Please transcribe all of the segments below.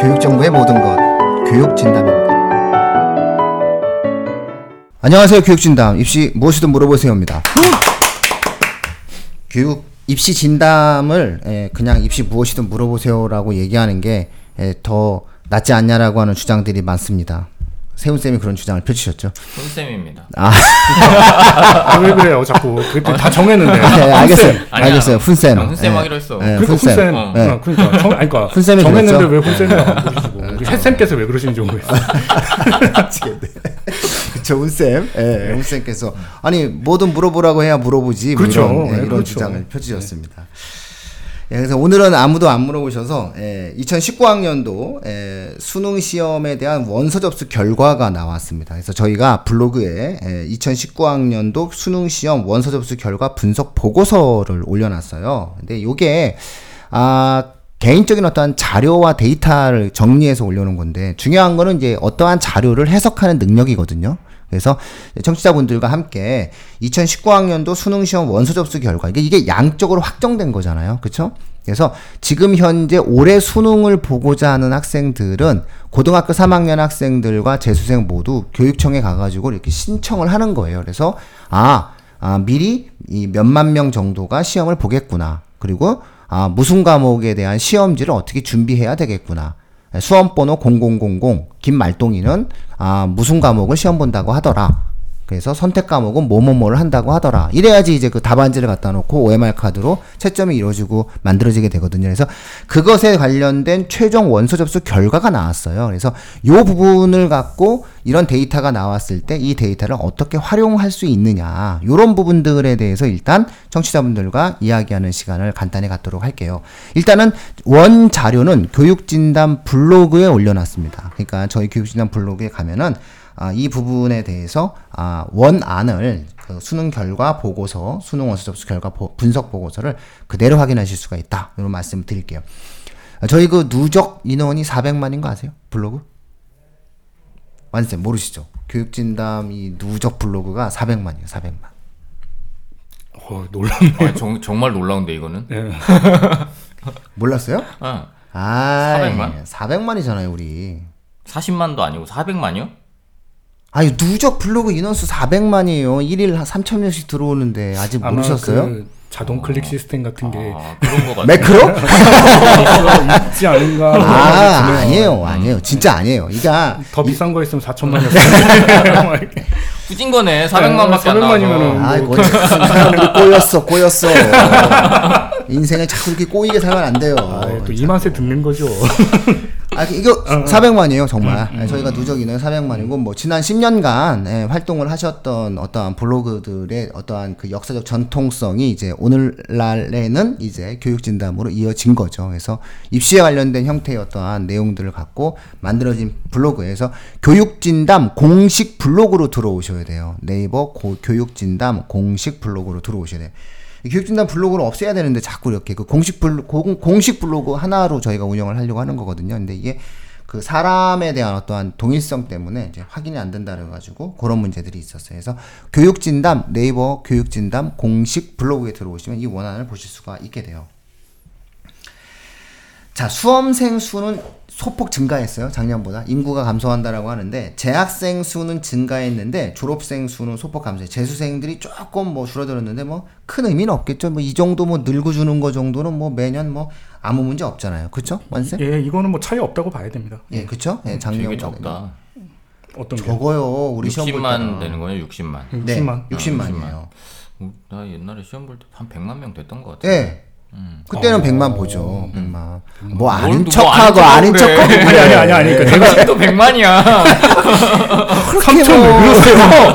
교육정보의 모든 것, 교육진담입니다. 안녕하세요, 교육진담. 입시 무엇이든 물어보세요입니다. 교육 입시 진담을 예, 그냥 입시 무엇이든 물어보세요라고 얘기하는 게 더 낫지 않냐라고 하는 주장들이 많습니다. 세훈 쌤이 그런 주장을 펼치셨죠. 훈쌤입니다. 아, 아, 왜 그래요? 자꾸 그때 다 정했는데. 네, 알겠어요. 알겠어요. 훈쌤. 형, 훈쌤 하기로 했어. 예, 그러니까 훈쌤. 훈쌤. 어. 네. 어, 그러니까 정, 아니 그러니까 훈 쌤이 정했는데 그랬죠? 왜 훈 쌤이 안 부르시고 우리 햇쌤께서 왜 그러시는지 모르겠어요. 미치겠네. 그쵸, 훈쌤. 예, 훈 쌤께서. 아니, 뭐든 물어보라고 해야 물어보지. 뭐 그렇죠. 이런, 예, 네, 이런 그렇죠. 주장을 펼치셨습니다. 예, 그래서 오늘은 아무도 안 물어보셔서, 예, 2019학년도, 예, 수능 시험에 대한 원서 접수 결과가 나왔습니다. 그래서 저희가 블로그에, 예, 2019학년도 수능 시험 원서 접수 결과 분석 보고서를 올려놨어요. 근데 요게, 아, 개인적인 어떠한 자료와 데이터를 정리해서 올려놓은 건데 중요한 거는 이제 어떠한 자료를 해석하는 능력이거든요. 그래서 청취자분들과 함께 2019학년도 수능 시험 원서 접수 결과 이게 이게 양적으로 확정된 거잖아요. 그렇죠? 그래서 지금 현재 올해 수능을 보고자 하는 학생들은 고등학교 3학년 학생들과 재수생 모두 교육청에 가가지고 이렇게 신청을 하는 거예요. 그래서 아, 아 미리 이 몇만 명 정도가 시험을 보겠구나. 그리고 아, 무슨 과목에 대한 시험지를 어떻게 준비해야 되겠구나. 수험번호 0000 김말동이는 아, 무슨 과목을 시험 본다고 하더라. 그래서 선택 과목은 뭐뭐뭐를 한다고 하더라. 이래야지 이제 그 답안지를 갖다 놓고 OMR 카드로 채점이 이루어지고 만들어지게 되거든요. 그래서 그것에 관련된 최종 원서 접수 결과가 나왔어요. 그래서 요 부분을 갖고 이런 데이터가 나왔을 때 이 데이터를 어떻게 활용할 수 있느냐. 요런 부분들에 대해서 일단 청취자분들과 이야기하는 시간을 간단히 갖도록 할게요. 일단은 원 자료는 교육진담 블로그에 올려놨습니다. 그러니까 저희 교육진담 블로그에 가면은 아, 이 부분에 대해서 아, 원안을 그 수능 결과 보고서, 수능 원서 접수 결과 보- 분석 보고서를 그대로 확인하실 수가 있다. 이런 말씀 드릴게요. 아, 저희 그 누적 인원이 400만인 거 아세요? 블로그? 완쌤 모르시죠? 교육진담 이 누적 블로그가 400만이에요. 400만. 어, 놀랍네. 아, 정, 정말 놀라운데 이거는. 예. 몰랐어요? 아, 아, 400만? 400만이잖아요, 우리. 40만도 아니고 400만이요? 아니 누적 블로그 인원수 400만이에요. 1일 한 3천 명씩 들어오는데 아직 모르셨어요? 그 자동 클릭 시스템 같은 게 아, 그런 거 같아. 매크로? 있지 않은가. 아, 아니에요, 아니에요. 진짜 아니에요. 그러니까 더 비싼 거 있으면 4천만이었어요. 꾸진 거네. 400만밖에 안 400만 이면은 나와서. 아, 뭐- 뭐 참, 사람들이 꼬였어, 꼬였어. 인생을 자꾸 이렇게 꼬이게 살면 안 돼요. 아, 또 이만세 듣는 거죠. 아, 이거 400만이에요, 정말. 예, 저희가 누적 인원 400만이고, 뭐, 지난 10년간 예, 활동을 하셨던 어떠한 블로그들의 어떠한 그 역사적 전통성이 이제 오늘날에는 이제 교육진담으로 이어진 거죠. 그래서 입시에 관련된 형태의 어떠한 내용들을 갖고 만들어진 블로그에서 교육진담 공식 블로그로 들어오셔야 돼요. 네이버 고, 교육진담 공식 블로그로 들어오셔야 돼요. 이 교육진단 블로그를 없애야 되는데 자꾸 이렇게 그 공식 블로, 공, 공식 블로그 하나로 저희가 운영을 하려고 하는 거거든요. 근데 이게 그 사람에 대한 어떠한 동일성 때문에 이제 확인이 안 된다 그래가지고 그런 문제들이 있었어요. 그래서 교육진담 네이버 교육진담 공식 블로그에 들어오시면 이 원안을 보실 수가 있게 돼요. 자, 수험생 수는 소폭 증가했어요. 작년보다. 인구가 감소한다라고 하는데 재학생 수는 증가했는데 졸업생 수는 소폭 감소해. 재수생들이 조금 뭐 줄어들었는데 뭐 큰 의미는 없겠죠. 뭐 이 정도 뭐 늙어 주는 거 정도는 뭐 매년 뭐 아무 문제 없잖아요. 그렇죠? 완쌤? 예, 이거는 뭐 차이 없다고 봐야 됩니다. 예, 그렇죠? 예, 작년 적다. 어떤 게? 적어요. 우리 시험 볼 60만 때는. 되는 거예요, 60만. 네, 60만. 60만이에요. 어, 나 옛날에 시험 볼 때 한 100만 명 됐던 것 같아. 예. 그때는 100만 보죠. 100만. 뭐 아는 뭘, 뭐 척하고 아는 아는 척하고 척하고 그래. 아니 아니 아니 아니. 그러니까 내가 내가 또 100만이야. 삼촌 왜 그러세요?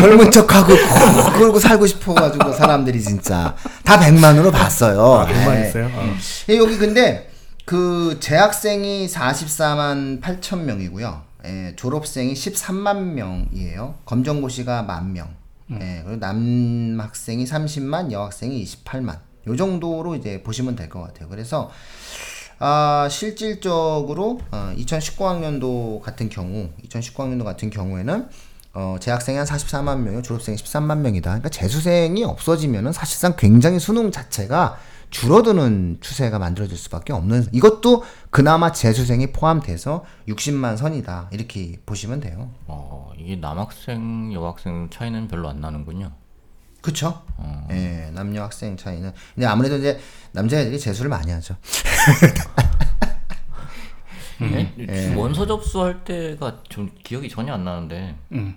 젊은 척하고 콕 그러고 살고 싶어 가지고 사람들이 진짜 다 100만으로 봤어요. 아, 100만 네. 있어요. 어. 예, 여기 근데 그 재학생이 44만 8천 명이고요. 예, 졸업생이 13만 명이에요. 검정고시가 만 명. 예, 그리고 남학생이 30만, 여학생이 28만. 요 정도로 이제 보시면 될 것 같아요. 그래서 아, 실질적으로 어, 2019학년도 같은 경우, 2019학년도 같은 경우에는 어, 재학생이 한 44만 명이고 졸업생이 13만 명이다. 그러니까 재수생이 없어지면은 사실상 굉장히 수능 자체가 줄어드는 추세가 만들어질 수밖에 없는 이것도 그나마 재수생이 포함돼서 60만 선이다 이렇게 보시면 돼요. 어, 이게 남학생, 여학생 차이는 별로 안 나는군요. 그쵸? 예, 남녀 학생 차이는. 근데 아무래도 이제 남자애들이 재수를 많이 하죠. 예? 원서 접수할 때가 좀 기억이 전혀 안 나는데.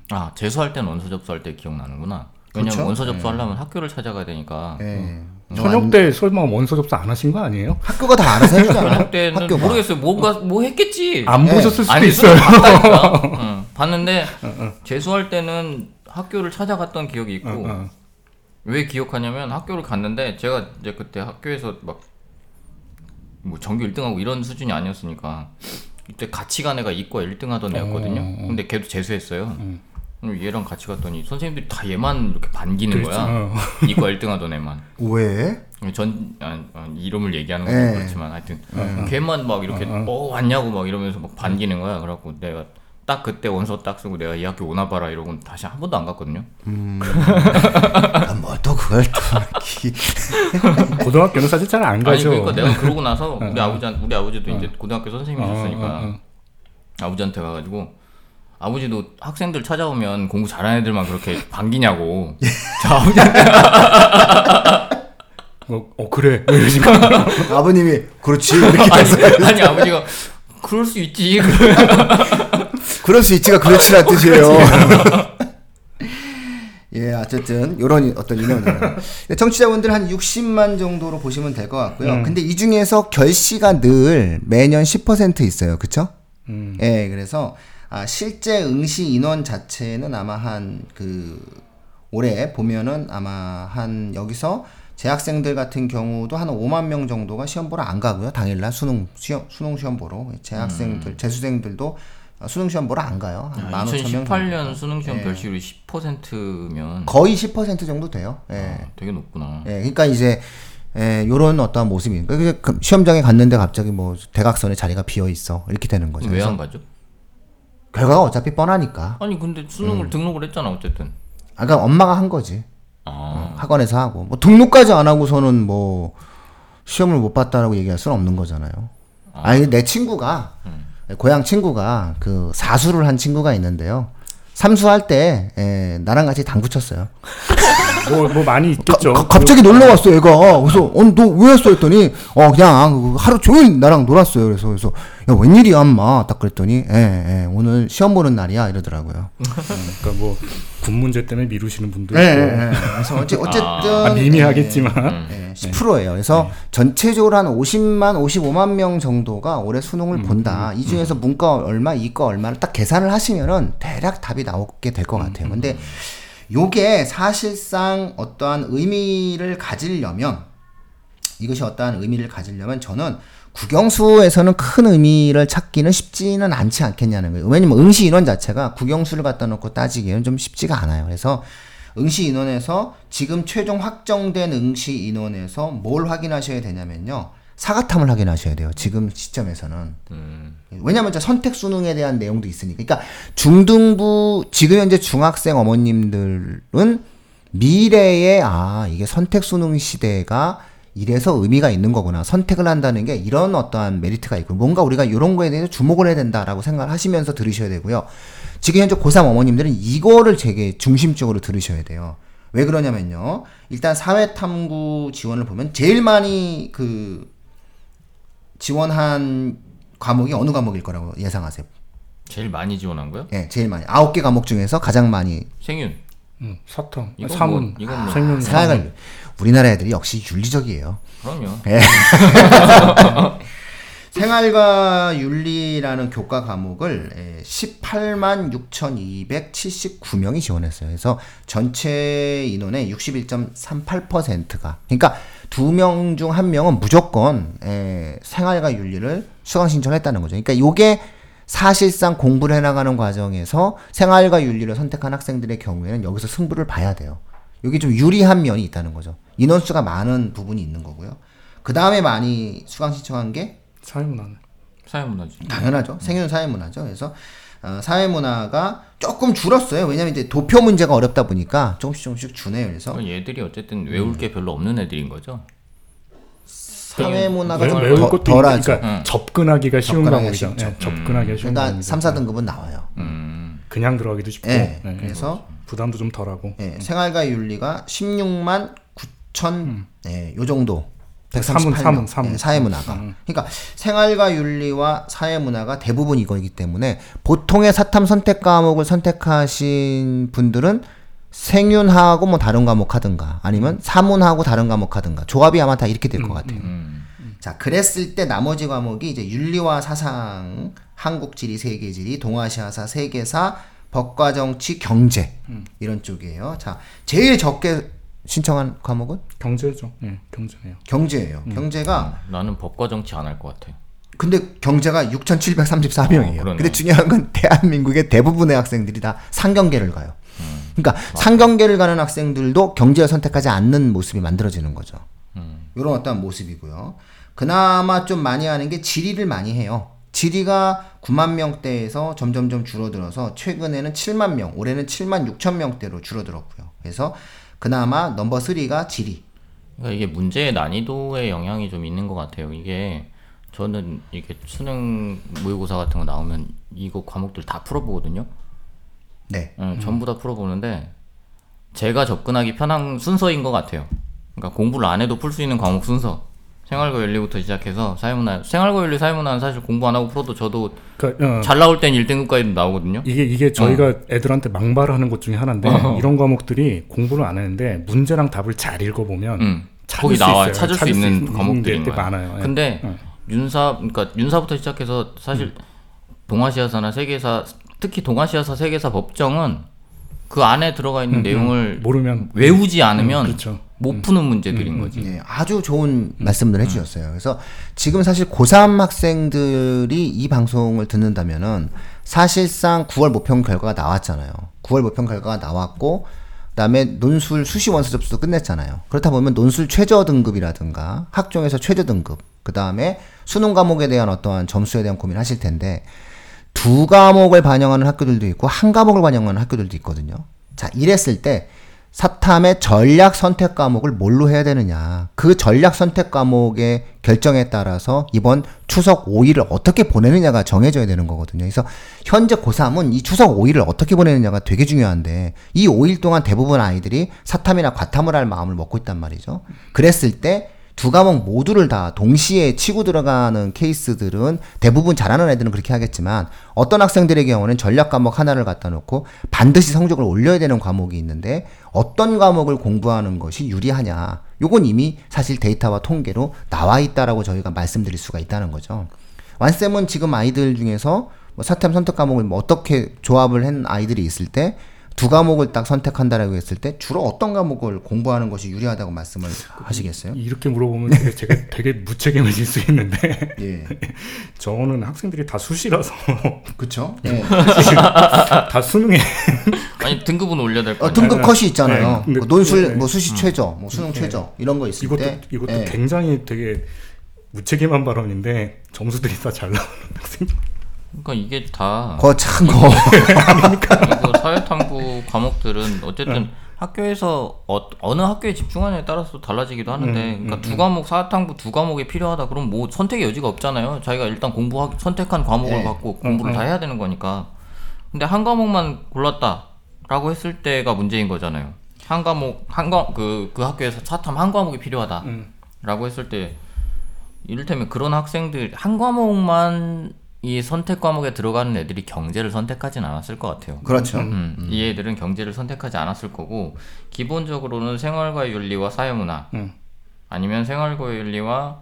아, 재수할 때는 원서 접수할 때 기억나는구나. 왜냐면 그렇죠? 원서 접수하려면 학교를 찾아가야 되니까. 예. 현역 때 설마 원서 접수 안 하신 거 아니에요? 학교가 다 알아서 해주잖아. 저녁 때는 학교가. 모르겠어요. 뭔가 뭐 했겠지. 안 네. 보셨을 수도 아니, 있어요. 봤다니까. 응, 봤는데 재수할 때는 학교를 찾아갔던 기억이 있고 어, 어. 왜 기억하냐면 학교를 갔는데 제가 이제 그때 학교에서 막 뭐 전교 1등하고 이런 수준이 아니었으니까 이때 같이 간 애가 이과 1등 하던 애였거든요. 어, 어. 근데 걔도 재수했어요. 그럼 얘랑 같이 갔더니 선생님들이 다 얘만 이렇게 반기는 그렇죠. 거야. 어. 이과 1등 하던 애만. 왜? 전 아, 아, 이름을 얘기하는 건 네. 그렇지만 하여튼 걔만 막 이렇게 어 왔냐고 막 이러면서 막 반기는 거야. 그래갖고 내가 딱 그때 원서 딱 쓰고 내가 이 학교 오나 봐라 이러고 다시 한 번도 안 갔거든요. 아, 뭐또 그걸 또. 고등학교는 사실 잘 안 아니 가죠. 그러니까 내가 그러고 나서 우리 아버지 우리 아버지도 이제 고등학교 어, 선생님이셨으니까 어, 어. 아버지한테 가가지고 아버지도 학생들 찾아오면 공부 잘하는 애들만 그렇게 반기냐고. 저 아버지한테 어, 어, 그래. 아버님이 그렇지 이렇게 아니, 아니 아버지가 그럴 수 있지. 그럴 수 있지가 그렇지란 뜻이에요. 예, 어쨌든 이런 어떤 인원들. 청취자분들 한 60만 정도로 보시면 될 것 같고요. 근데 이 중에서 결시가 늘 매년 10% 있어요, 그렇죠? 음. 예, 그래서 아, 실제 응시 인원 자체는 아마 한 그 올해 보면은 아마 한 여기서 재학생들 같은 경우도 한 5만 명 정도가 시험 보러 안 가고요. 당일날 수능 시험 수능 시험 보러 재학생들 재수생들도 어, 수능 시험 보러 안 가요. 한 15,000명 2018년 수능 예. 시험 별시율이 10%면 거의 10% 정도 돼요. 예. 되게 높구나. 예, 그러니까 이제 예, 요런 어떠한 모습이 그러니까 그 시험장에 갔는데 갑자기 뭐 대각선에 자리가 비어 있어 이렇게 되는 거죠. 왜 안 가죠? 결과가 어차피 뻔하니까. 아니 근데 수능을 음. 등록을 했잖아 어쨌든. 아까 엄마가 한 거지. 아, 학원에서 하고 뭐 등록까지 안 하고서는 뭐 시험을 못 봤다라고 얘기할 수는 없는 거잖아요. 아니 내 친구가 고향 친구가 그 사수를 한 친구가 있는데요. 삼수할 때 예, 나랑 같이 당구 쳤어요. 뭐, 뭐 많이 있겠죠. 가- 갑자기 놀러 왔어 얘가. 그래서 어 너왜 왔어 했더니 어 그냥 하루 종일 나랑 놀았어요. 그래서 그래서 야 웬일이야 엄마 딱 그랬더니 예, 예 오늘 시험 보는 날이야 이러더라고요. 그러니까 뭐 군 문제 때문에 미루시는 분도 예, 있고. 예, 예. 그래서 어째, 어쨌든 아, 미미하겠지만. 예, 10%예요. 그래서 전체적으로 한 50만, 55만 명 정도가 올해 수능을 본다. 이 중에서 문과 얼마, 이과 얼마를 딱 계산을 하시면은 대략 답이 나오게 될 것 같아요. 근데 요게 사실상 어떠한 의미를 가지려면 이것이 어떠한 의미를 가지려면 저는 국영수에서는 큰 의미를 찾기는 쉽지는 않지 않겠냐는 거예요. 왜냐면 응시 인원 자체가 국영수를 갖다 놓고 따지기에는 좀 쉽지가 않아요. 그래서 응시 인원에서 지금 최종 확정된 응시 인원에서 뭘 확인하셔야 되냐면요. 사과탐을 확인하셔야 돼요. 지금 시점에서는. 음, 왜냐면 저 선택 수능에 대한 내용도 있으니까. 그러니까 중등부 지금 현재 중학생 어머님들은 미래에 아 이게 선택 수능 시대가 이래서 의미가 있는 거구나. 선택을 한다는 게 이런 어떠한 메리트가 있고 뭔가 우리가 이런 거에 대해서 주목을 해야 된다라고 생각을 하시면서 들으셔야 되고요. 지금 현재 고3 어머님들은 이거를 되게 중심적으로 들으셔야 돼요. 왜 그러냐면요. 일단 사회탐구 지원을 보면 제일 많이 그 지원한 과목이 어느 과목일 거라고 예상하세요? 제일 많이 지원한 거요? 예, 제일 많이. 아홉 개 과목 중에서 가장 많이 생윤. 음, 사탐, 이건 사문, 뭐- 이건 뭐- 생명, 생각을 우리나라 애들이 역시 윤리적이에요. 그럼요. 생활과 윤리라는 교과 과목을 예, 18만 6,279명이 지원했어요. 그래서 전체 인원의 61.38%가 그러니까 두 명 중 한 명은 무조건 예, 생활과 윤리를 수강 신청했다는 거죠. 그러니까 요게 사실상 공부를 해나가는 과정에서 생활과 윤리를 선택한 학생들의 경우에는 여기서 승부를 봐야 돼요. 여기 좀 유리한 면이 있다는 거죠. 인원수가 많은 부분이 있는 거고요. 그 다음에 많이 수강 신청한 게 사회문화는. 사회문화지. 당연하죠. 생윤 사회문화죠. 그래서 어, 사회문화가 조금 줄었어요. 왜냐면 이제 도표 문제가 어렵다 보니까 조금씩 조금씩 주네요. 그래서 얘들이 어쨌든 외울 게 별로 없는 애들인 거죠. 사회 문화가 외- 좀 외울 더- 것도 덜하죠. 있으니까 응. 접근하기가 쉬운 접근하기가 과목이죠. 쉽죠. 예, 접근하기가 쉬운 그러니까 과목이죠. 3, 4등급은 나와요. 음. 그냥 들어가기도 쉽고 예. 예, 그래서 부담도 좀 덜하고 예, 생활과 윤리가 16만 9천 예, 요 정도. 138명. 사문, 사문, 사문. 예, 사회문화가. 그러니까 생활과 윤리와 사회문화가 대부분 이거이기 때문에 보통의 사탐 선택 과목을 선택하신 분들은 생윤하고 뭐 다른 과목 하든가 아니면 사문하고 다른 과목 하든가 조합이 아마 다 이렇게 될 것 같아요. 음. 자, 그랬을 때 나머지 과목이 이제 윤리와 사상, 한국 지리, 세계 지리, 동아시아사, 세계사, 법과 정치, 경제 이런 쪽이에요. 자, 제일 적게 신청한 과목은 경제죠. 예, 경제네요. 경제예요. 경제가 나는 법과 정치 안 할 것 같아. 근데 경제가 6,734명이에요. 어, 그러네. 근데 중요한 건 대한민국의 대부분의 학생들이 다 상경계를 가요. 음. 그러니까 상경계를 가는 학생들도 경제를 선택하지 않는 모습이 만들어지는 거죠. 음. 이런 어떤 모습이고요. 그나마 좀 많이 하는 게 지리를 많이 해요. 지리가 9만 명대에서 점점점 줄어들어서 최근에는 7만 명, 올해는 7만 6천 명대로 줄어들었고요. 그래서 그나마 넘버 3가 지리. 그러니까 이게 문제의 난이도에 영향이 좀 있는 것 같아요. 이게 저는 이게 수능 모의고사 같은 거 나오면 이거 과목들 다 풀어보거든요. 네. 예, 전부 다 풀어보는데 제가 접근하기 편한 순서인 것 같아요. 그러니까 공부를 안 해도 풀 수 있는 과목 순서. 생활과 윤리부터 시작해서 사회문화, 생활과 윤리, 사회문화는 사실 공부 안 하고 풀어도 저도 그러니까 어, 잘 나올 땐 1등급까지도 나오거든요. 이게 이게 저희가 애들한테 망발을 하는 것 중에 하나인데 어. 이런 과목들이 공부를 안 하는데 문제랑 답을 잘 읽어보면 음, 찾을 거기 수 나와요. 있어요. 찾을 수 찾을 수 있는 거야. 많아요. 예. 근데 응. 윤사, 그러니까 윤사부터 시작해서 사실 동아시아사나 세계사, 특히 동아시아사, 세계사 법정은 그 안에 들어가 있는 내용을 모르면 외우지 않으면 그렇죠. 못 푸는 문제들인 거지. 예, 아주 좋은 말씀을 해주셨어요. 그래서 지금 사실 고3 학생들이 이 방송을 듣는다면은 사실상 9월 모평 결과가 나왔잖아요. 9월 모평 결과가 나왔고, 그다음에 논술 수시 원서 접수도 끝냈잖아요. 그렇다 보면 논술 최저 등급이라든가 학종에서 최저 등급, 그 다음에 수능 과목에 대한 어떠한 점수에 대한 고민을 하실 텐데 두 과목을 반영하는 학교들도 있고 한 과목을 반영하는 학교들도 있거든요. 자, 이랬을 때 사탐의 전략 선택 과목을 뭘로 해야 되느냐. 그 전략 선택 과목의 결정에 따라서 이번 추석 5일을 어떻게 보내느냐가 정해져야 되는 거거든요. 그래서 현재 고3은 이 추석 5일을 어떻게 보내느냐가 되게 중요한데 이 5일 동안 대부분 아이들이 사탐이나 과탐을 할 마음을 먹고 있단 말이죠. 그랬을 때 두 과목 모두를 다 동시에 치고 들어가는 케이스들은 대부분 잘하는 애들은 그렇게 하겠지만 어떤 학생들의 경우는 전략 과목 하나를 갖다 놓고 반드시 성적을 올려야 되는 과목이 있는데 어떤 과목을 공부하는 것이 유리하냐. 요건 이미 사실 데이터와 통계로 나와 있다라고 저희가 말씀드릴 수가 있다는 거죠. 완쌤은 지금 아이들 중에서 뭐 사탐 선택 과목을 뭐 어떻게 조합을 한 아이들이 있을 때 두 과목을 딱 선택한다라고 했을 때 주로 어떤 과목을 공부하는 것이 유리하다고 말씀을 하시겠어요? 이렇게 물어보면 되게 제가 되게 무책임해질 수 있는데 예. 저는 학생들이 다 수시라서 그쵸? 예. 다 수능에 아니 등급은 올려야 될거 어. 등급 컷이 있잖아요. 네, 뭐 논술, 네. 뭐 수시 최저, 뭐 수능 최저 이런 거 있을 이것도 때 이것도 예. 굉장히 되게 무책임한 발언인데 점수들이 다 잘 나오는 학생들. 그러니까 이게 다 거참 거. 이거 사회탐구 과목들은 어쨌든 학교에서 어, 어느 학교에 집중하냐에 따라서 달라지기도 하는데 그러니까 두 과목 사회탐구 두 과목이 필요하다. 그럼 뭐 선택의 여지가 없잖아요. 자기가 일단 공부 선택한 과목을 네. 갖고 공부를 다 해야 되는 거니까. 근데 한 과목만 골랐다라고 했을 때가 문제인 거잖아요. 한 과목 한과그 그 학교에서 사탐 한 과목이 필요하다라고 했을 때 이를테면 그런 학생들 한 과목만 이 선택 과목에 들어가는 애들이 경제를 선택하진 않았을 것 같아요. 그렇죠. 음, 이 애들은 경제를 선택하지 않았을 거고 기본적으로는 생활과 윤리와 사회문화 음. 아니면 생활과 윤리와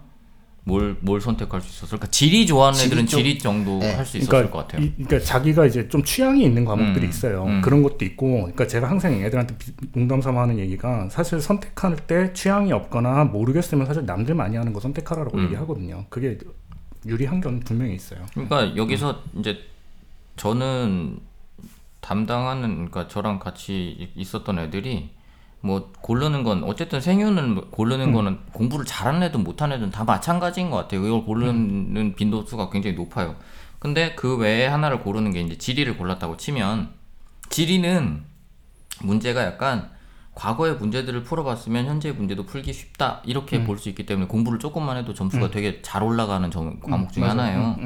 뭘, 뭘 선택할 수 있었을까? 지리 좋아하는 지리 애들은 쪽? 지리 정도 네. 할수 있었을 것 그러니까, 같아요. 이, 그러니까 자기가 이제 좀 취향이 있는 과목들이 음, 있어요. 음. 그런 것도 있고, 그러니까 제가 항상 애들한테 비- 농담 삼아 하는 얘기가 사실 선택할 때 취향이 없거나 모르겠으면 사실 남들 많이 하는 거 선택하라고 음. 얘기하거든요. 그게 유리한 건 분명히 있어요. 그러니까 여기서 이제 저는 담당하는 그러니까 저랑 같이 이- 있었던 애들이 뭐 고르는 건 어쨌든 생유는 고르는 거는 공부를 잘하는 애든 못하는 애든 다 마찬가지인 것 같아요. 이걸 고르는 빈도수가 굉장히 높아요. 근데 그 외에 하나를 고르는 게 이제 지리를 골랐다고 치면 지리는 문제가 약간 과거의 문제들을 풀어봤으면 현재의 문제도 풀기 쉽다 이렇게 볼수 있기 때문에 공부를 조금만 해도 점수가 되게 잘 올라가는 점- 과목 중에 하나예요.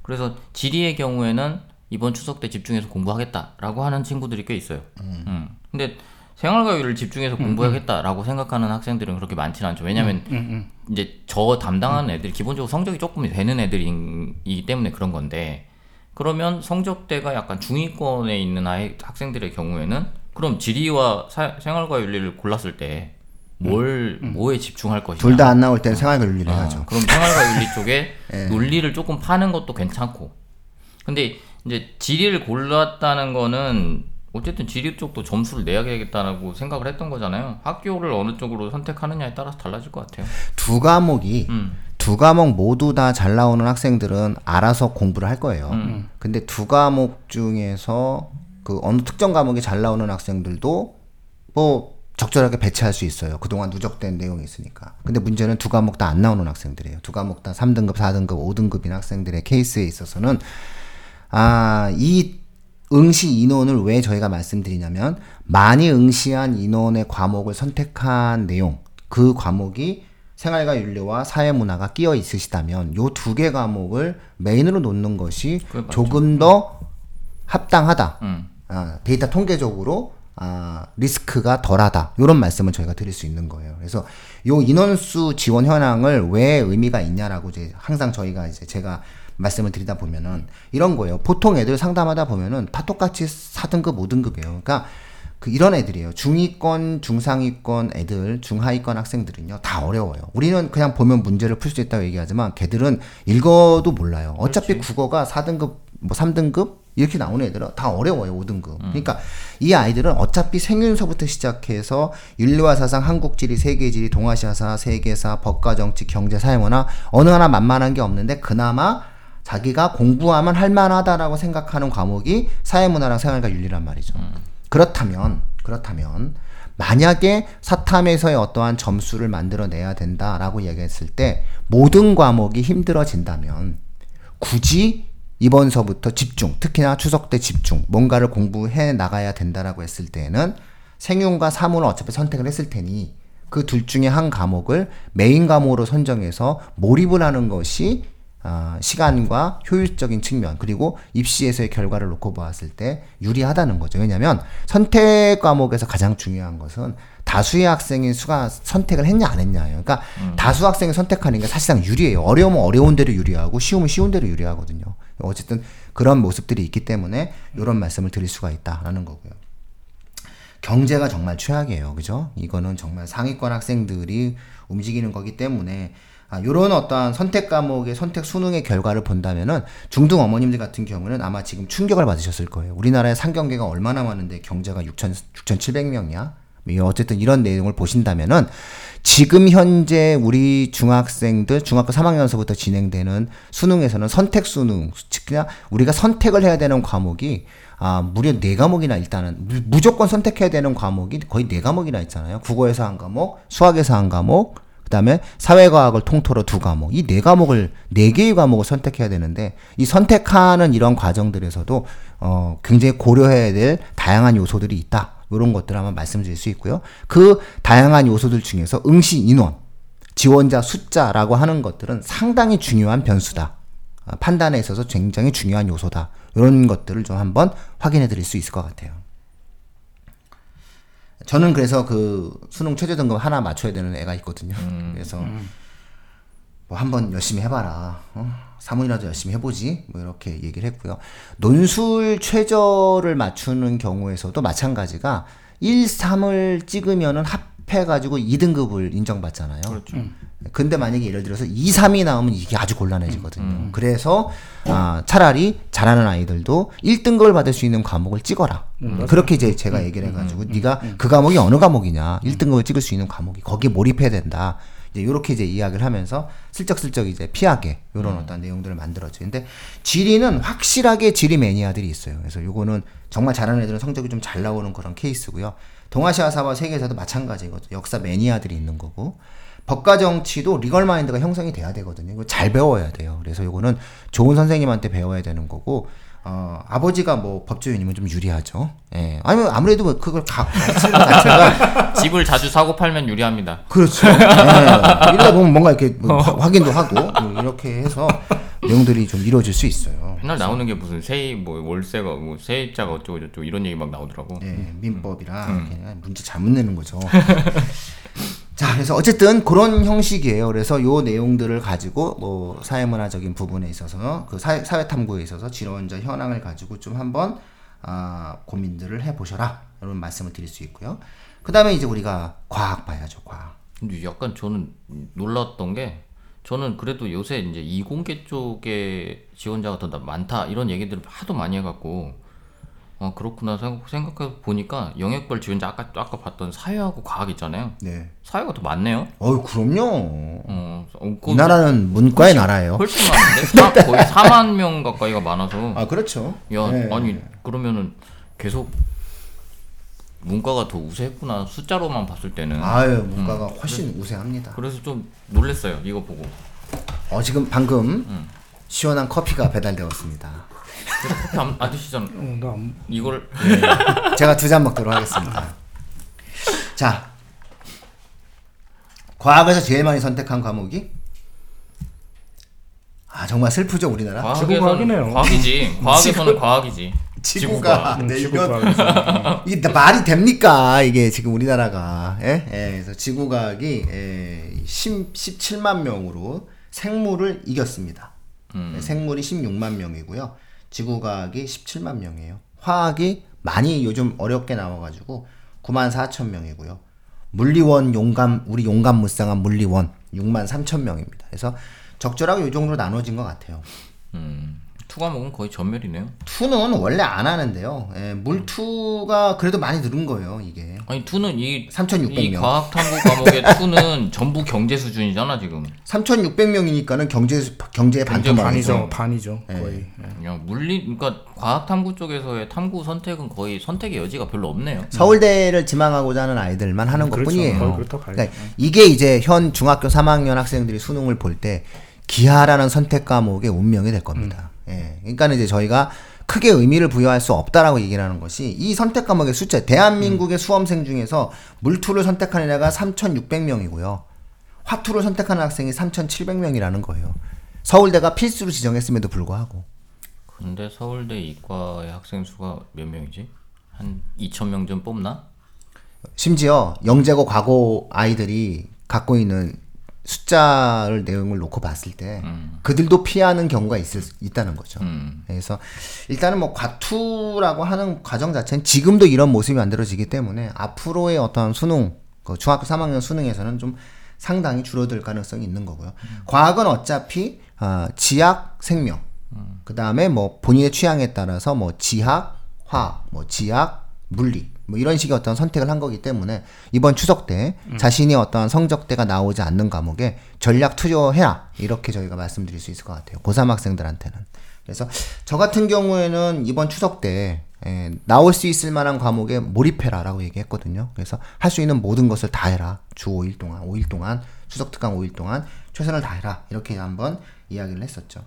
그래서 지리의 경우에는 이번 추석 때 집중해서 공부하겠다라고 하는 친구들이 꽤 있어요. 음. 근데 생활과외를 집중해서 공부하겠다라고 생각하는 학생들은 그렇게 많지는 않죠. 왜냐하면 이제 저 담당하는 애들이 기본적으로 성적이 조금 되는 애들이기 때문에 그런 건데 그러면 성적대가 약간 중위권에 있는 아이 학생들의 경우에는 그럼 지리와 사- 생활과 윤리를 골랐을 때뭘 뭐에 집중할 것이냐 둘 다 안 나올 때는 생활과 윤리를 아, 해야죠. 그럼 생활과 윤리 쪽에 예. 논리를 조금 파는 것도 괜찮고. 근데 이제 지리를 골랐다는 거는 어쨌든 지리 쪽도 점수를 내야 되겠다라고 생각을 했던 거잖아요. 학교를 어느 쪽으로 선택하느냐에 따라서 달라질 것 같아요. 두 과목이 음. 두 과목 모두 다 잘 나오는 학생들은 알아서 공부를 할 거예요. 음. 근데 두 과목 중에서 그 어느 특정 과목이 잘 나오는 학생들도 뭐 적절하게 배치할 수 있어요. 그동안 누적된 내용이 있으니까. 근데 문제는 두 과목 다 안 나오는 학생들이에요. 두 과목 다 3등급, 4등급, 5등급인 학생들의 케이스에 있어서는 아, 이 응시 인원을 왜 저희가 말씀드리냐면 많이 응시한 인원의 과목을 선택한 내용 그 과목이 생활과 윤리와 사회 문화가 끼어 있으시다면 요 두 개 과목을 메인으로 놓는 것이. 조금 더 합당하다. 음. 아, 데이터 통계적으로 아, 리스크가 덜하다. 이런 말씀을 저희가 드릴 수 있는 거예요. 그래서 요 인원수 지원 현황을 왜 의미가 있냐라고 이제 항상 저희가 이제 제가 말씀을 드리다 보면은 이런 거예요. 보통 애들 상담하다 보면은 다 똑같이 4등급, 5등급이에요. 그러니까 그 이런 애들이에요. 중위권, 중상위권 애들, 중하위권 학생들은요 다 어려워요. 우리는 그냥 보면 문제를 풀 수 있다고 얘기하지만 걔들은 읽어도 몰라요. 어차피 국어가 4등급, 뭐 3등급 이렇게 나오는 애들은 다 어려워요. 5등급. 그러니까 이 아이들은 어차피 생윤서부터 시작해서 윤리와 사상, 한국 지리, 세계 지리, 동아시아사, 세계사, 법과 정치, 경제, 사회 문화 어느 하나 만만한 게 없는데 그나마 자기가 공부하면 할 만하다라고 생각하는 과목이 사회 문화랑 생활과 윤리란 말이죠. 그렇다면 그렇다면 만약에 사탐에서의 어떠한 점수를 만들어내야 된다라고 얘기했을 때 모든 과목이 힘들어진다면 굳이 이번 서부터 집중, 특히나 추석 때 집중, 뭔가를 공부해 나가야 된다라고 했을 때는 생윤과 사문을 어차피 선택을 했을 테니 그 둘 중에 한 과목을 메인 과목으로 선정해서 몰입을 하는 것이 아, 시간과 효율적인 측면 그리고 입시에서의 결과를 놓고 보았을 때 유리하다는 거죠. 왜냐하면 선택 과목에서 가장 중요한 것은 다수의 학생의 수가 선택을 했냐 안 했냐예요. 그러니까 다수 학생이 선택하는 게 사실상 유리해요. 어려우면 어려운 대로 유리하고 쉬우면 쉬운 대로 유리하거든요. 어쨌든 그런 모습들이 있기 때문에 이런 말씀을 드릴 수가 있다라는 거고요. 경제가 정말 최악이에요. 그죠? 이거는 정말 상위권 학생들이 움직이는 거기 때문에 아, 요런 어떠한 선택 과목의 선택 수능의 결과를 본다면은 중등 어머님들 같은 경우는 아마 지금 충격을 받으셨을 거예요. 우리나라의 상경계가 얼마나 많은데 경제가 6천 6,700명이야. 어쨌든 이런 내용을 보신다면은 지금 현재 우리 중학생들 중학교 3학년서부터 진행되는 수능에서는 선택 수능 그냥 우리가 선택을 해야 되는 과목이 아 무려 네 과목이나 일단은 무- 무조건 선택해야 되는 과목이 거의 네 과목이나 있잖아요. 국어에서 한 과목, 수학에서 한 과목, 그다음에 사회과학을 통틀어 두 과목. 이 네 과목을 네 개의 과목을 선택해야 되는데 이 선택하는 이런 과정들에서도 어 굉장히 고려해야 될 다양한 요소들이 있다. 이런 것들 을 한번 말씀드릴 수 있고요. 그 다양한 요소들 중에서 응시 인원, 지원자 숫자라고 하는 것들은 상당히 중요한 변수다. 아, 판단에 있어서 굉장히 중요한 요소다. 이런 것들을 좀 한번 확인해 드릴 수 있을 것 같아요. 저는 그래서 그 수능 최저 등급 하나 맞춰야 되는 애가 있거든요. 그래서 뭐 한번 열심히 해봐라. 어? 사문이라도 열심히 해보지. 뭐 이렇게 얘기를 했고요. 논술 최저를 맞추는 경우에서도 마찬가지가 1, 3을 찍으면은 합해가지고 2등급을 인정받잖아요. 그렇죠. 근데 만약에 예를 들어서 2, 3이 나오면 이게 아주 곤란해지거든요. 그래서 아, 차라리 잘하는 아이들도 1등급을 받을 수 있는 과목을 찍어라. 그렇게 이제 제가 얘기를 해가지고 네가 그 과목이 어느 과목이냐 1등급을 찍을 수 있는 과목이 거기에 몰입해야 된다. 이제 이렇게 이제 이야기를 하면서 슬쩍슬쩍 이제 피하게 이런 어떤 내용들을 만들었죠. 근데 지리는 확실하게 지리 매니아들이 있어요. 그래서 요거는 정말 잘하는 애들은 성적이 좀 잘 나오는 그런 케이스고요. 동아시아 사와 세계사도 마찬가지거든요. 역사 매니아들이 있는 거고. 법과 정치도 리걸 마인드가 형성이 돼야 되거든요. 이거 잘 배워야 돼요. 그래서 요거는 좋은 선생님한테 배워야 되는 거고 어, 아버지가 뭐 법조인이면 좀 유리하죠. 예. 아니면 아무래도 뭐 그걸 가, 자체가 집을 자주 사고 팔면 유리합니다. 그렇죠. 예. 이러다 보면 뭔가 이렇게 뭐 화- 확인도 하고 뭐 이렇게 해서 내용들이 좀 이루어질 수 있어요. 맨날 나오는 게 무슨 세입 뭐 월세가 뭐 세입자가 어쩌고 저쩌고 이런 얘기 막 나오더라고. 예, 민법이랑 그냥 문제 잘못 내는 거죠. 자, 그래서 어쨌든 그런 형식이에요. 그래서 요 내용들을 가지고 뭐 사회문화적인 부분에 있어서 그 사회, 사회 탐구에 있어서 진원자 현황을 가지고 좀 한번 아, 고민들을 해 보셔라. 이런 말씀을 드릴 수 있고요. 그다음에 이제 우리가 과학 봐야죠, 과학. 근데 약간 저는 놀랐던 게 저는 그래도 요새 이제 이공계 쪽에 지원자가 더 많다 이런 얘기들을 하도 많이 해갖고 아 그렇구나 생각, 생각해 보니까 영역별 지원자 아까 아까 봤던 사회하고 과학 있잖아요. 네. 사회가 더 많네요. 어유 그럼요. 어, 어, 그 이 나라는 문과의 나라예요. 훨씬 많은데 사, 거의 4만 명 가까이가 많아서 아, 그렇죠. 야 네. 아니 그러면은 계속 문과가 더 우세했구나 숫자로만 봤을 때는 아유, 문과가 훨씬 우세합니다. 그래서 좀 놀랬어요 이거 보고 어, 지금 방금 시원한 커피가 배달되었습니다. 커피 안, 안 드시잖아 어, 나 안- 이걸 제가 두 잔 먹도록 하겠습니다. 자, 과학에서 제일 많이 선택한 과목이 아 정말 슬프죠 우리나라. 과학에서는 지구과학이네요. 과학이지 과학에서는 과학이지 지구가 음, 네, 지구 이건 과학에서. 이게 다 말이 됩니까 이게 지금 우리나라가 예? 예, 그래서 지구과학이 예, 10, 17만 명으로 생물을 이겼습니다. 예, 생물이 16만 명이고요. 지구과학이 17만 명이에요. 화학이 많이 요즘 어렵게 나와가지고 9만 4천 명이고요. 물리원 용감 우리 용감 무쌍한 물리원 6만 3천 명입니다. 그래서 적절하게 이 정도로 나눠진 것 같아요. 음, 투과목은 거의 전멸이네요 투는 원래 안 하는데요. 예, 물투가 그래도 많이 늘은 거예요, 이게. 아니 투는 이 3,600 이 명. 과학 탐구 과목의 투는 전부 경제 수준이잖아 지금 3,600명이니까는 경제 경제의 경제 반토막. 반이죠, 반이죠 거의. 예. 그냥 물리 그러니까 과학 탐구 쪽에서의 탐구 선택은 거의 선택의 여지가 별로 없네요 서울대를 지망하고자 하는 아이들만 하는 그렇죠. 것뿐이에요. 그렇다고 봐야죠. 그러니까 이게 이제 현 중학교 3학년 학생들이 수능을 볼 때 기하라는 선택 과목의 운명이 될 겁니다. 음. 예. 그러니까 이제 저희가 크게 의미를 부여할 수 없다라고 얘기를 하는 것이 이 선택 과목의 숫자 대한민국의 음. 수험생 중에서 물투를 선택하는 애가 3,600명이고요. 화투를 선택하는 학생이 3,700명이라는 거예요. 서울대가 필수로 지정했음에도 불구하고 근데 서울대 이과의 학생 수가 몇 명이지? 한 2천 명좀 뽑나? 심지어 영재고 과고 아이들이 갖고 있는 숫자를 내용을 놓고 봤을 때 그들도 피하는 경우가 있을, 있다는 거죠. 음. 그래서 일단은 뭐 과투라고 하는 과정 자체는 지금도 이런 모습이 만들어지기 때문에 앞으로의 어떤 수능, 그 중학교 3학년 수능에서는 좀 상당히 줄어들 가능성이 있는 거고요. 과학은 어차피 아, 지학, 생명, 그 다음에 뭐 본인의 취향에 따라서 뭐 지학, 화학, 뭐 지학, 물리 뭐 이런 식의 어떤 선택을 한 거기 때문에 이번 추석 때 자신이 어떤 성적대가 나오지 않는 과목에 전략 투자해라 이렇게 저희가 말씀드릴 수 있을 것 같아요. 고3 학생들한테는. 그래서 저 같은 경우에는 이번 추석 때 에, 나올 수 있을 만한 과목에 몰입해라라고 얘기했거든요. 그래서 할 수 있는 모든 것을 다 해라. 주 5일 동안 5일 동안 추석 특강 5일 동안 최선을 다해라. 이렇게 한번 이야기를 했었죠.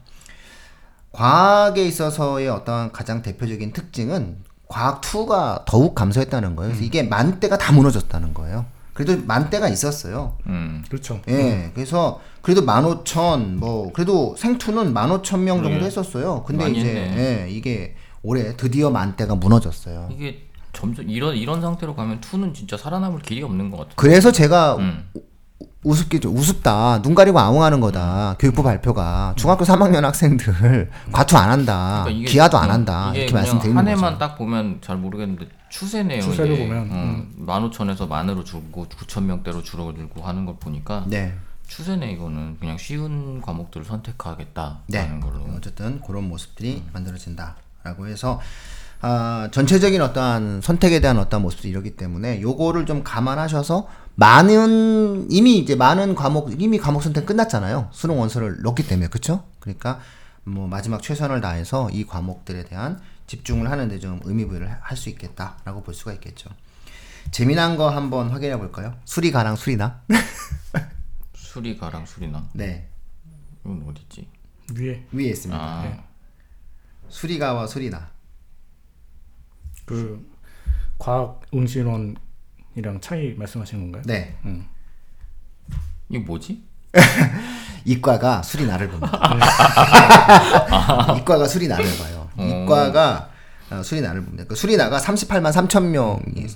과학에 있어서의 어떤 가장 대표적인 특징은 과학 2가 더욱 감소했다는 거예요. 그래서 이게 만대가 다 무너졌다는 거예요. 그래도 만대가 있었어요. 음. 그렇죠. 예. 그래서 그래도 15,000, 뭐, 그래도 생투는 15,000명 정도 그러게. 했었어요. 근데 이제, 했네. 예, 이게 올해 드디어 만대가 무너졌어요. 이게 점점 이런 이런 상태로 가면 투는 진짜 살아남을 길이 없는 것 같아. 그래서 제가 음. 우습게 좀 우습다. 눈 가리고 아웅하는 거다. 교육부 발표가 중학교 3학년 학생들 과투 안 한다. 그러니까 이게- 기하도 안 음, 한다. 이게 이렇게 말씀드리는 한 거죠. 해만 딱 보면 잘 모르겠는데 추세네요. 추세를 이게. 보면, 어, 15,000에서 만으로 줄고 9,000 명대로 줄어들고 하는 걸 보니까 네. 추세네 이거는 그냥 쉬운 과목들을 선택하겠다라는 네. 걸로. 어쨌든 그런 모습들이 만들어진다라고 해서 아, 전체적인 어떠한 선택에 대한 어떠한 모습들이 이러기 때문에 요거를 좀 감안하셔서 많은 이미 이제 많은 과목 이미 과목 선택 끝났잖아요. 수능 원서를 넣기 때문에 그렇죠? 그러니까 뭐 마지막 최선을 다해서 이 과목들에 대한 집중을 하는데 좀 의미 부여를 할 수 있겠다라고 볼 수가 있겠죠. 재미난 거 한번 확인해 볼까요? 수리 가랑 수리나? 수리 가랑 수리나 네 이건 어디 있지? 위에 위에 있습니다. 아, 수리가와 수리나. 그 과학 응시론 이랑 차이 말씀하시는 건가요? 네. 음. 이거 뭐지? 이과가 수리나를 봅니다. 이과가 수리나를 봐요. 이과가 어, 수리나를 봅니다. 그 수리나가 38만 3천 명이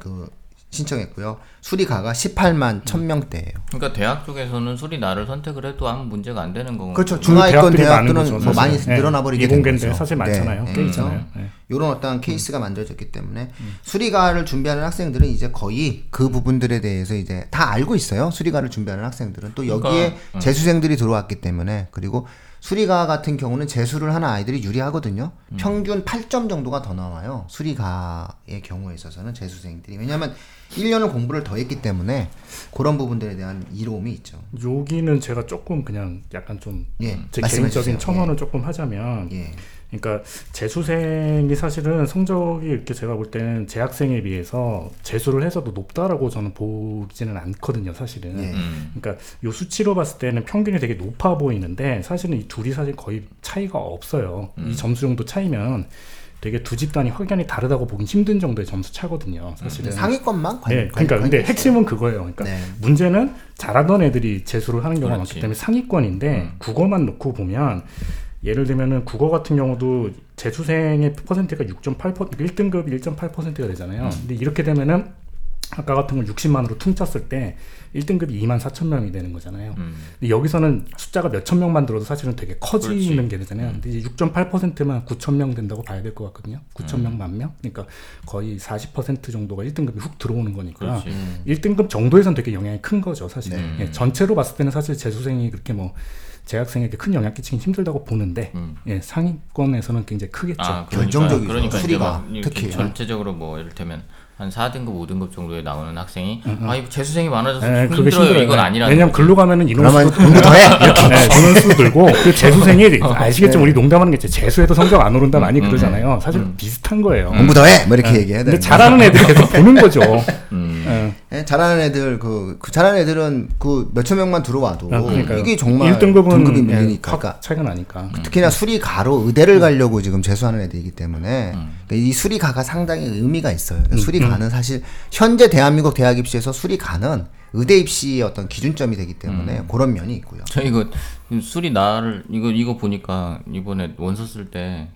그 신청했고요. 수리가가 18만 1천 명대예요. 그러니까 대학 쪽에서는 수리 나를 선택을 해도 아무 문제가 안 되는 거고. 그렇죠. 그 중하위권 대학들은 거죠, 뭐 많이. 네. 늘어나 버리게 된 이공계인데 거죠. 사실 많잖아요. 꽤 있잖아요. 네. 이런 어떤 케이스가 만들어졌기 때문에 수리가를 준비하는 학생들은 이제 거의 그 부분들에 대해서 이제 다 알고 있어요. 수리가를 준비하는 학생들은 또 여기에 그러니까, 재수생들이 들어왔기 때문에 그리고 수리가 같은 경우는 재수를 하는 아이들이 유리하거든요. 평균 8점 정도가 더 나와요. 수리가의 경우에 있어서는 재수생들이 왜냐하면 1년을 공부를 더 했기 때문에 그런 부분들에 대한 이로움이 있죠. 여기는 제가 조금 그냥 약간 좀제 예, 개인적인. 첨언을 조금 하자면 예. 그러니까 재수생이 사실은 성적이 이렇게 제가 볼 때는 재학생에 비해서 재수를 해서도 높다라고 저는 보지는 않거든요, 사실은. 예. 음. 그러니까 요 수치로 봤을 때는 평균이 되게 높아 보이는데 사실은 이 둘이 사실 거의 차이가 없어요. 이 점수 정도 차이면 되게 두 집단이 확연히 다르다고 보긴 힘든 정도의 점수 차거든요, 사실은. 상위권만 관, 네, 관- 그러니까 근데 관계있어요. 핵심은 그거예요. 그러니까 네. 문제는 잘하던 애들이 재수를 하는 경우가 그렇지. 많기 때문에 상위권인데 국어만 놓고 보면 예를 들면은 국어 같은 경우도 재수생의 퍼센트가 6.8% 1등급이 1.8%가 되잖아요. 근데 이렇게 되면은 아까 같은 걸 60만으로 퉁쳤을 때 1등급이 2만 4천 명이 되는 거잖아요. 음. 근데 여기서는 숫자가 몇천 명만 들어도 사실은 되게 커지는 게 되잖아요. 근데 이제 6.8%만 9천 명 된다고 봐야 될 것 같거든요. 9천 명, 만 명. 그러니까 거의 40% 정도가 1등급이 훅 들어오는 거니까 그렇지. 1등급 정도에선 되게 영향이 큰 거죠, 사실. 네. 예, 전체로 봤을 때는 사실 재수생이 그렇게 뭐 재학생에게 큰 영향 끼치긴 힘들다고 보는데 음. 예, 상위권에서는 굉장히 크겠죠. 아, 결정적이죠. 그러니까 수리가 특히. 전체적으로 뭐 이를테면 한 4등급, 5등급 정도에 나오는 학생이 아 이거 재수생이 많아져서 예, 좀 힘들어요. 이건 아니라는 왜냐면 거지. 글로 가면은 그러면 인원수도 공부 더 해. 이렇게. 네, 인원수 들고 그 재수생이 아시겠죠? 네. 우리 농담하는 게. 재수해도 성적 안 오른다 많이 그러잖아요. 사실 비슷한 거예요. 공부 더 해. 뭐 이렇게 얘기해야 근데 되는데. 잘하는 애들이 계속 보는 거죠. 음. 예. 예, 잘하는 애들 그, 그 잘하는 애들은 그 몇천 명만 들어와도 아, 그러니까요. 이게 정말 1등급은 등급이 예, 밀리니까 확 그러니까 차이가 나니까. 특히나 수리가로 의대를 가려고 지금 재수하는 애들이기 때문에 그러니까 이 수리가가 상당히 의미가 있어요. 그러니까 수리가 는 사실 현재 대한민국 대학 입시에서 수리 가는 의대 입시의 어떤 기준점이 되기 때문에 그런 면이 있고요. 저 이거 수리 나를 이거 이거 보니까 이번에 원서 쓸 때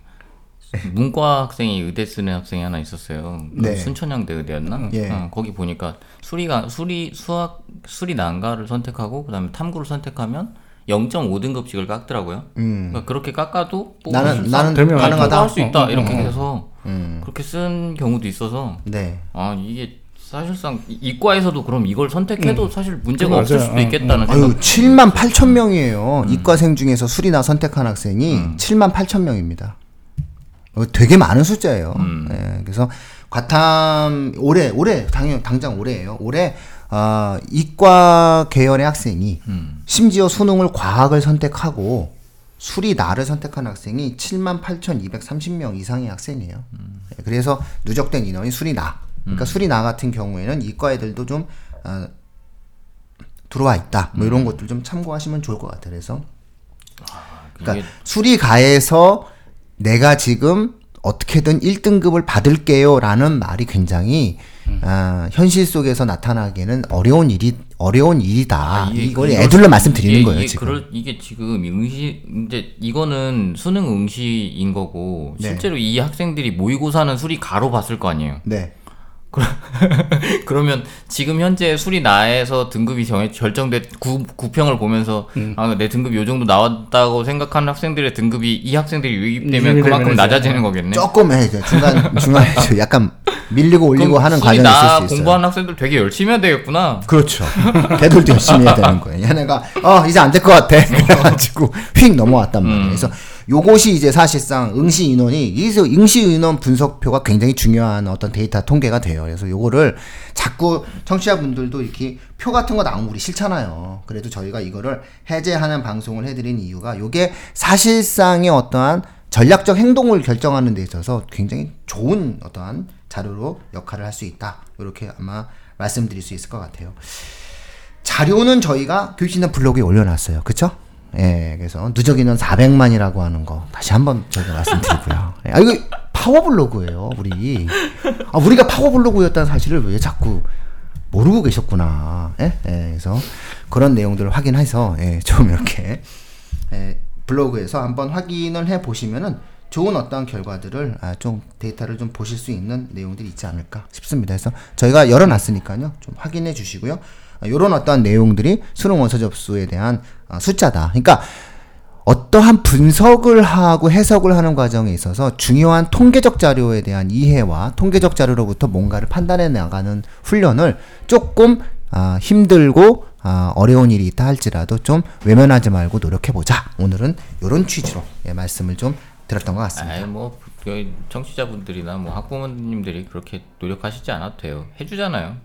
문과 학생이 의대 쓰는 학생이 하나 있었어요. 그 네. 순천향대 의대였나? 예. 어, 거기 보니까 수리가 수리 수학 수리 난가를 선택하고 그다음에 탐구를 선택하면 0.5등급씩을 깎더라고요. 그러니까 그렇게 깎아도 음. 나는 나는 되면 가능하다. 할수 있다 어, 이렇게 어, 어. 해서 음. 그렇게 쓴 경우도 있어서 네. 아 이게 사실상 이- 이과에서도 그럼 이걸 선택해도 사실 문제가 맞아요. 없을 수도 어, 있겠다는 아유, 생각. 7만 8천 명이에요. 이과생 중에서 수리나 선택한 학생이 7만 8천 명입니다. 어, 되게 많은 숫자예요. 예, 그래서 과탐 올해 올해 당연 당장 올해예요. 올해 아, 이과 계열의 학생이 심지어 수능을 과학을 선택하고 수리나를 선택한 학생이 7만 8,230명 이상의 학생이에요. 예, 그래서 누적된 인원이 수리나. 그러니까 수리나 같은 경우에는 이과 애들도 좀 아, 들어와 있다. 뭐 이런 것들 좀 참고하시면 좋을 것 같아요. 그래서 그러니까 이게 수리가에서 내가 지금 어떻게든 1등급을 받을게요라는 말이 굉장히 아, 현실 속에서 나타나기에는 어려운 일이 어려운 일이다. 아, 이게 이걸 그럴 수- 말씀드리는 이게- 거예요 이게 지금. 그럴, 이게 지금 응시 이제 이거는 수능 응시인 거고 네. 실제로 이 학생들이 모의고사는 수리 가로 봤을 거 아니에요. 네. 그러면 지금 현재 수리 나에서 등급이 정해 결정된 구, 구평을 보면서 음. 아, 내 등급이 요 정도 나왔다고 생각하는 학생들의 등급이 이 학생들이 유입되면 유입이 그만큼 되면 낮아지는 거겠네. 조금 해 중간 중간에 저 약간 밀리고 올리고 하는 과정이 나 있을 수 있어요. 공부하는 학생들 되게 열심히 해야 되겠구나. 그렇죠. 걔들도 열심히 해야 되는 거예요. 얘네가 어 이제 안 될 것 같아. 그래가지고 휙 넘어왔단 음. 말이에요. 그래서 요것이 이제 사실상 응시 인원이 이서 응시 인원 분석표가 굉장히 중요한 어떤 데이터 통계가 돼요. 그래서 요거를 자꾸 청취자분들도 이렇게 표 같은 거 나오면 우리 싫잖아요. 그래도 저희가 이거를 해제하는 방송을 해드린 이유가 요게 사실상의 어떠한 전략적 행동을 결정하는 데 있어서 굉장히 좋은 어떠한 자료로 역할을 할 수 있다. 이렇게 아마 말씀드릴 수 있을 것 같아요. 자료는 저희가 교육진단 블로그에 올려놨어요. 그쵸? 예, 그래서 누적 인원 400만이라고 하는 거 다시 한번 저희가 말씀드리고요. 예, 아 이거 파워블로그예요, 우리. 아 우리가 파워블로그였다는 사실을 왜 자꾸 모르고 계셨구나. 예? 예, 그래서 그런 내용들을 확인해서 예, 좀 이렇게 예, 블로그에서 한번 확인을 해 보시면은 좋은 어떤 결과들을 아, 좀 데이터를 좀 보실 수 있는 내용들이 있지 않을까 싶습니다. 그래서 저희가 열어놨으니까요, 좀 확인해 주시고요. 이런 어떠한 내용들이 수능 원서 접수에 대한 아, 숫자다. 그러니까 어떠한 분석을 하고 해석을 하는 과정에 있어서 중요한 통계적 자료에 대한 이해와 통계적 자료로부터 뭔가를 판단해 나가는 훈련을 조금 아, 힘들고 아, 어려운 일이 있다 할지라도 좀 외면하지 말고 노력해 보자. 오늘은 이런 취지로 예, 말씀을 좀 드렸던 것 같습니다. 아이 뭐 그, 청취자분들이나 뭐 학부모님들이 그렇게 노력하시지 않아도 돼요. 해주잖아요.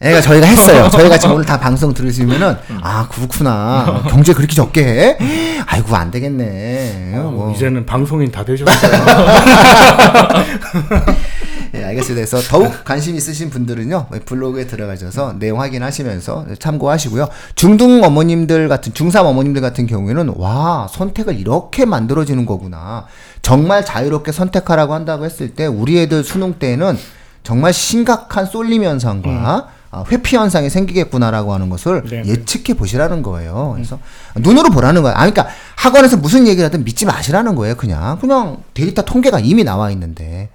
애가 저희가 했어요. 저희가 지금 오늘 다 방송 들으시면은 아 그렇구나 경제 그렇게 적게 해? 아이고 안 되겠네. 어, 뭐. 이제는 방송인 다 되셨어요. 예, 알겠습니다. 그래서 더욱 관심 있으신 분들은요 블로그에 들어가셔서 내용 확인하시면서 참고하시고요. 중등 어머님들 같은 중삼 어머님들 같은 경우에는 와 선택을 이렇게 만들어지는 거구나. 정말 자유롭게 선택하라고 한다고 했을 때 우리 애들 수능 때는 정말 심각한 쏠림 현상과 아, 회피 현상이 생기겠구나라고 하는 것을 네, 네. 예측해 보시라는 거예요. 그래서 눈으로 보라는 거예요. 아, 그러니까 학원에서 무슨 얘기를 하든 믿지 마시라는 거예요. 그냥 그냥 데이터 통계가 이미 나와 있는데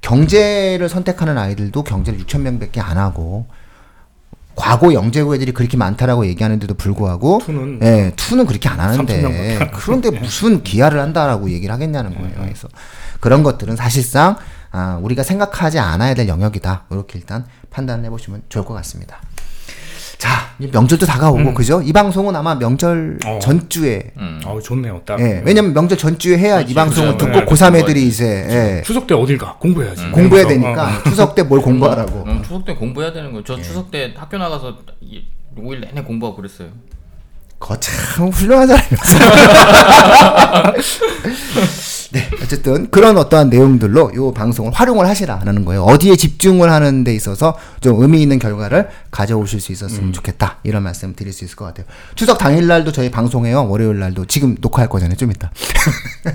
경제를 선택하는 아이들도 경제를 6천 명밖에 안 하고 과거 영재고 애들이 그렇게 많다라고 얘기하는데도 불구하고 투는 예, 투는 그렇게 안 3천 명밖에 하는데 안 그런데 무슨 기하를 한다라고 얘기를 하겠냐는 거예요. 그래서 그런 것들은 사실상 아, 우리가 생각하지 않아야 될 영역이다. 이렇게 일단 판단을 해보시면 좋을 것 같습니다. 자, 이제 명절도 다가오고 그죠? 이 방송은 아마 명절 어. 전주에 음. 어, 좋네요. 딱. 예, 왜냐면 명절 전주에 해야 이 그렇지, 방송을 그죠. 듣고 네, 고3 그거 애들이 이제 예, 추석 때 어딜 가? 공부해야지. 공부해야 이러면서, 되니까 추석 때 뭘 공부하라고. 음, 추석 때 공부해야 되는 거예요. 저 추석 때 학교 나가서 5일 내내 공부하고 그랬어요. 거참 훌륭하잖아요. 네, 어쨌든 그런 어떠한 내용들로 이 방송을 활용을 하시라는 거예요. 어디에 집중을 하는 데 있어서 좀 의미 있는 결과를 가져오실 수 있었으면 좋겠다. 이런 말씀 드릴 수 있을 것 같아요. 추석 당일 날도 저희 방송해요. 월요일 날도 지금 녹화할 거잖아요. 좀 이따.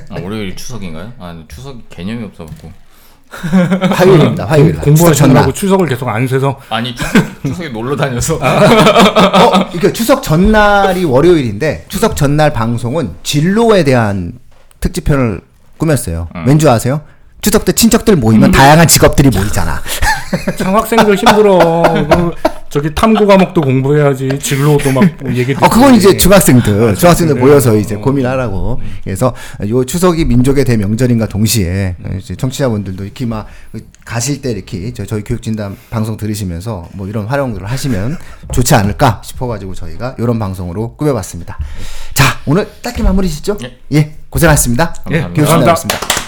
아, 월요일이 추석인가요? 아, 추석 개념이 없어 갖고. 화요일입니다. 화요일 전날. 공부하시느라고 추석을 계속 안 세서 아니 추석, 추석에 놀러 다녀서. 어, 이게 추석 전날이 월요일인데 추석 전날 방송은 진로에 대한 특집편을 꾸몄어요. 왠지 아세요? 추석 때 친척들 모이면 다양한 직업들이 모이잖아. 참 학생들 힘들어. 그 저기 탐구 과목도 공부해야지. 진로도 막 뭐 얘기. 어, 그건 이제 중학생들, 중학생들 네. 모여서 이제 고민하라고. 그래서 요 추석이 민족의 대명절인가 동시에 이제 청취자분들도 이렇게 막 가실 때 이렇게 저- 저희 교육진담 방송 들으시면서 뭐 이런 활용들을 하시면 좋지 않을까 싶어가지고 저희가 이런 방송으로 꾸며봤습니다. 자, 오늘 짧게 마무리 짓죠? 예. 예, 고생하셨습니다. 감사합니다. 교육진담이었습니다. 감사합니다.